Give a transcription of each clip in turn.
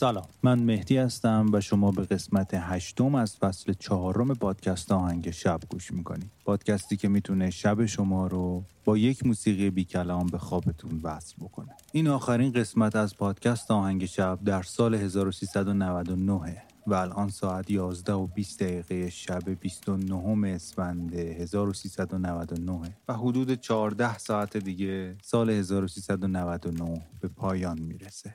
سلام. من مهدی هستم و شما به قسمت هشتم از فصل چهارم پادکست آهنگ شب گوش می‌کنید. پادکستی که می‌تونه شب شما رو با یک موسیقی بی کلام به خوابتون وصل بکنه. این آخرین قسمت از پادکست آهنگ شب در سال 1399 و الان ساعت 11 و 20 دقیقه شب 29 اسفند 1399 و حدود 14 ساعت دیگه سال 1399 به پایان می‌رسه.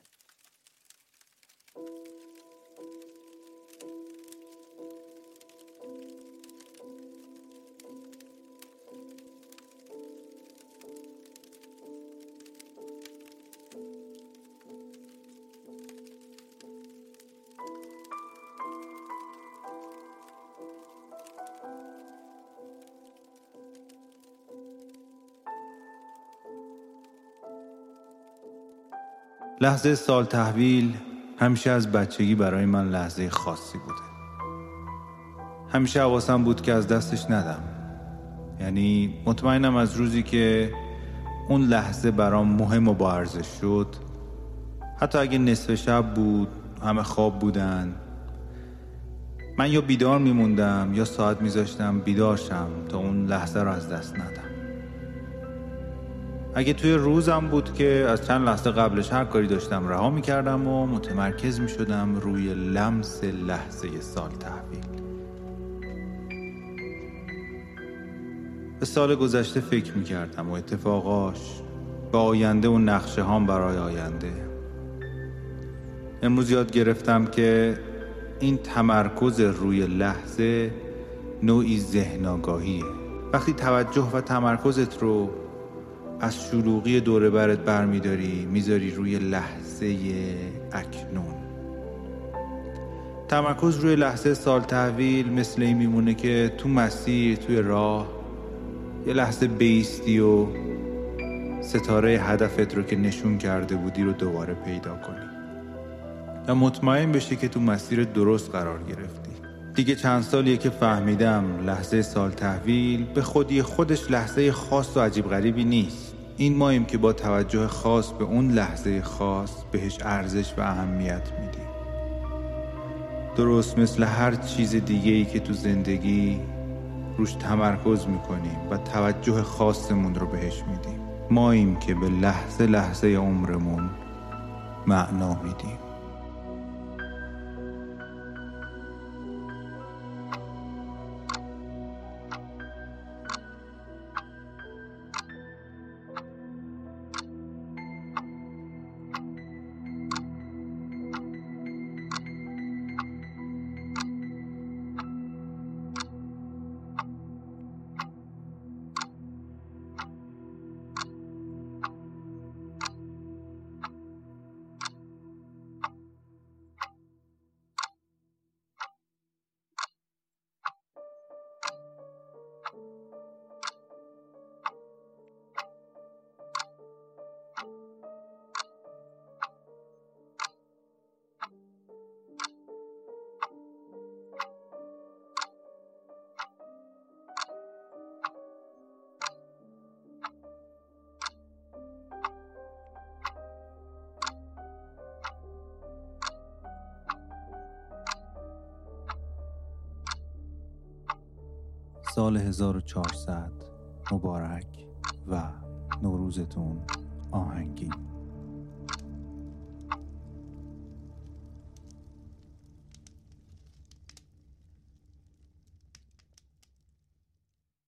لحظه سال تحویل همیشه از بچگی برای من لحظه خاصی بوده. همیشه حواسم بود که از دستش ندم. یعنی مطمئنم از روزی که اون لحظه برام مهم و با ارزش شد حتی اگه نصف شب بود همه خواب بودن. من یا بیدار میموندم یا ساعت میذاشتم بیدارشم تا اون لحظه رو از دست ندم. اگه توی روزم بود که از چند لحظه قبلش هر کاری داشتم رها می‌کردم و متمرکز می‌شدم روی لمس لحظه سال تحویل. به سال گذشته فکر می‌کردم و اتفاقاش به آینده و نقشه هام برای آینده. امروز یاد گرفتم که این تمرکز روی لحظه نوعی ذهن آگاهیه وقتی توجه و تمرکزت رو از شلوغی دوره برت برمیداری می‌ذاری روی لحظه اکنون. تمرکز روی لحظه سال تحویل مثل این میمونه که تو مسیر توی راه یه لحظه بیستی و ستاره هدفت رو که نشون کرده بودی رو دوباره پیدا کنی. و مطمئن بشی که تو مسیر درست قرار گرفتی. دیگه چند سالیه که فهمیدم لحظه سال تحویل به خودی خودش لحظه خاص و عجیب غریبی نیست. این ماییم که با توجه خاص به اون لحظه خاص بهش ارزش و اهمیت میدیم. درست مثل هر چیز دیگه ای که تو زندگی روش تمرکز می‌کنیم و توجه خاصمون رو بهش میدیم. ماییم که به لحظه لحظه عمرمون معنا میدیم. سال 1400 مبارک و نوروزتون آهنگین.